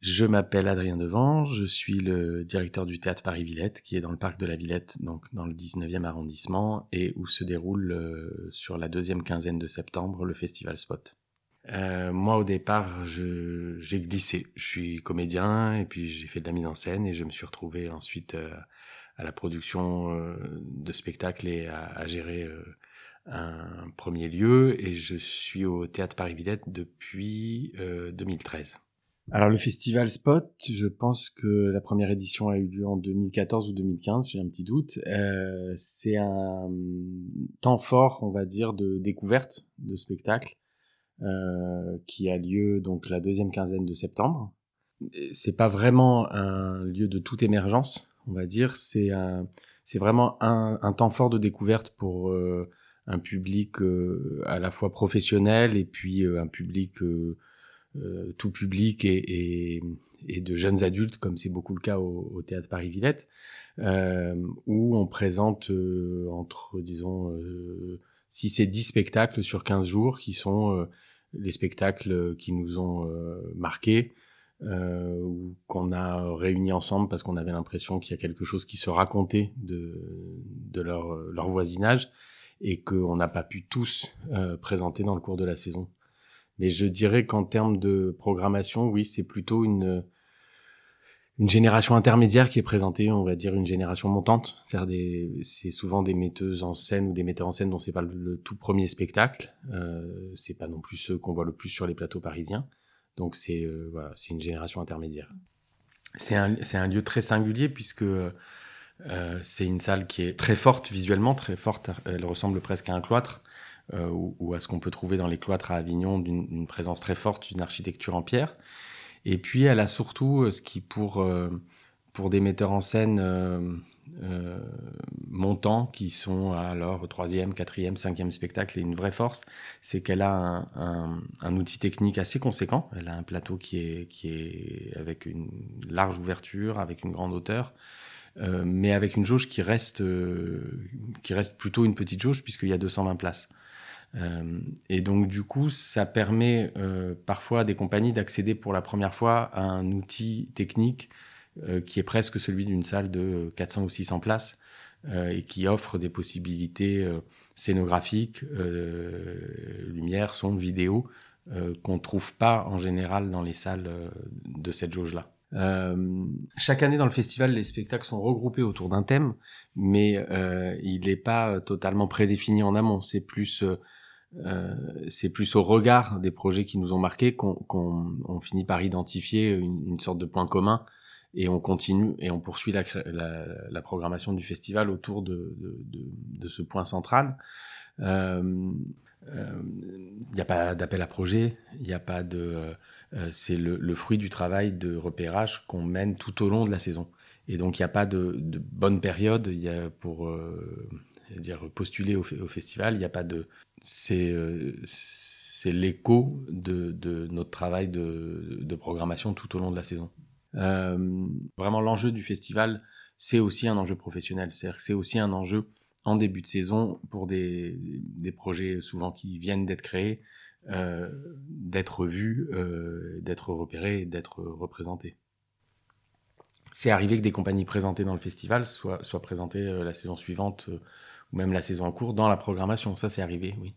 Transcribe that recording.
Je m'appelle Adrien Devange, je suis le directeur du théâtre Paris-Villette, qui est dans le parc de la Villette, donc dans le 19e arrondissement, et où se déroule euh, sur la deuxième quinzaine de septembre le Festival Spot. Euh, moi, au départ, j'ai glissé. Je suis comédien et puis j'ai fait de la mise en scène et je me suis retrouvé ensuite euh, à la production euh, de spectacles et à, à gérer euh, un premier lieu. Et je suis au théâtre Paris-Villette depuis 2013. Alors le festival Spot, je pense que la première édition a eu lieu en 2014 ou 2015, j'ai un petit doute. Euh, c'est un temps fort, on va dire, de découverte de spectacles euh, qui a lieu donc la deuxième quinzaine de septembre. C'est pas vraiment un lieu de toute émergence, on va dire. C'est un, c'est vraiment un, un, temps fort de découverte pour euh, un public euh, à la fois professionnel et puis euh, un public euh, euh, tout public et, et, et, de jeunes adultes, comme c'est beaucoup le cas au, au théâtre Paris-Villette, où on présente entre, disons, 6 et 10 spectacles sur 15 jours qui sont les spectacles qui nous ont marqués, euh, ou qu'on a réunis ensemble parce qu'on avait l'impression qu'il y a quelque chose qui se racontait de, de leur, leur voisinage et qu'on n'a pas pu tous euh, présenter dans le cours de la saison. Mais je dirais qu'en termes de programmation, oui, c'est plutôt une, une génération intermédiaire qui est présentée, on va dire une génération montante. C'est souvent des metteuses en scène ou des metteurs en scène dont c'est pas le, tout premier spectacle. Euh, c'est pas non plus ceux qu'on voit le plus sur les plateaux parisiens. Donc c'est euh, voilà, c'est une génération intermédiaire. C'est un, un lieu très singulier puisque euh, c'est une salle qui est très forte visuellement, très forte. Elle ressemble presque à un cloître euh, ou, à ce qu'on peut trouver dans les cloîtres à Avignon, d'une présence très forte d'une architecture en pierre. Et puis elle a surtout euh, ce qui pour pour des metteurs en scène montants qui sont à leur troisième, quatrième, cinquième spectacle et une vraie force, c'est qu'elle a un, un, un, outil technique assez conséquent. Elle a un plateau qui est, qui est avec une large ouverture, avec une grande hauteur, euh, mais avec une jauge qui reste, euh, qui reste plutôt une petite jauge puisqu'il y a 220 places. Euh, et donc du coup, ça permet euh, parfois à des compagnies d'accéder pour la première fois à un outil technique euh, qui est presque celui d'une salle de 400 ou 600 places et qui offre des possibilités scénographiques, lumière, son, vidéo, qu'on ne trouve pas en général dans les salles de cette jauge-là. Euh, chaque année dans le festival, les spectacles sont regroupés autour d'un thème, mais euh, il n'est pas totalement prédéfini en amont. C'est plus, euh, c'est plus au regard des projets qui nous ont marqués qu'on qu finit par identifier une, sorte de point commun et on continue et on poursuit la, programmation du festival autour de, ce point central. Euh, il euh, n'y a pas d'appel à projet, il n'y a pas de. Euh, c'est le, fruit du travail de repérage qu'on mène tout au long de la saison. Et donc il n'y a pas de, bonne période pour euh, dire postuler au, festival. Il n'y a pas de. C'est c'est l'écho de, notre travail de, programmation tout au long de la saison. Euh, vraiment, l'enjeu du festival, c'est aussi un enjeu professionnel. C'est-à-dire c'est aussi un enjeu en début de saison pour des, projets souvent qui viennent d'être créés, euh, d'être vus, euh, d'être repérés, d'être représentés. C'est arrivé que des compagnies présentées dans le festival soient, soient présentées euh, la saison suivante ou même la saison en cours dans la programmation. Ça, c'est arrivé, oui.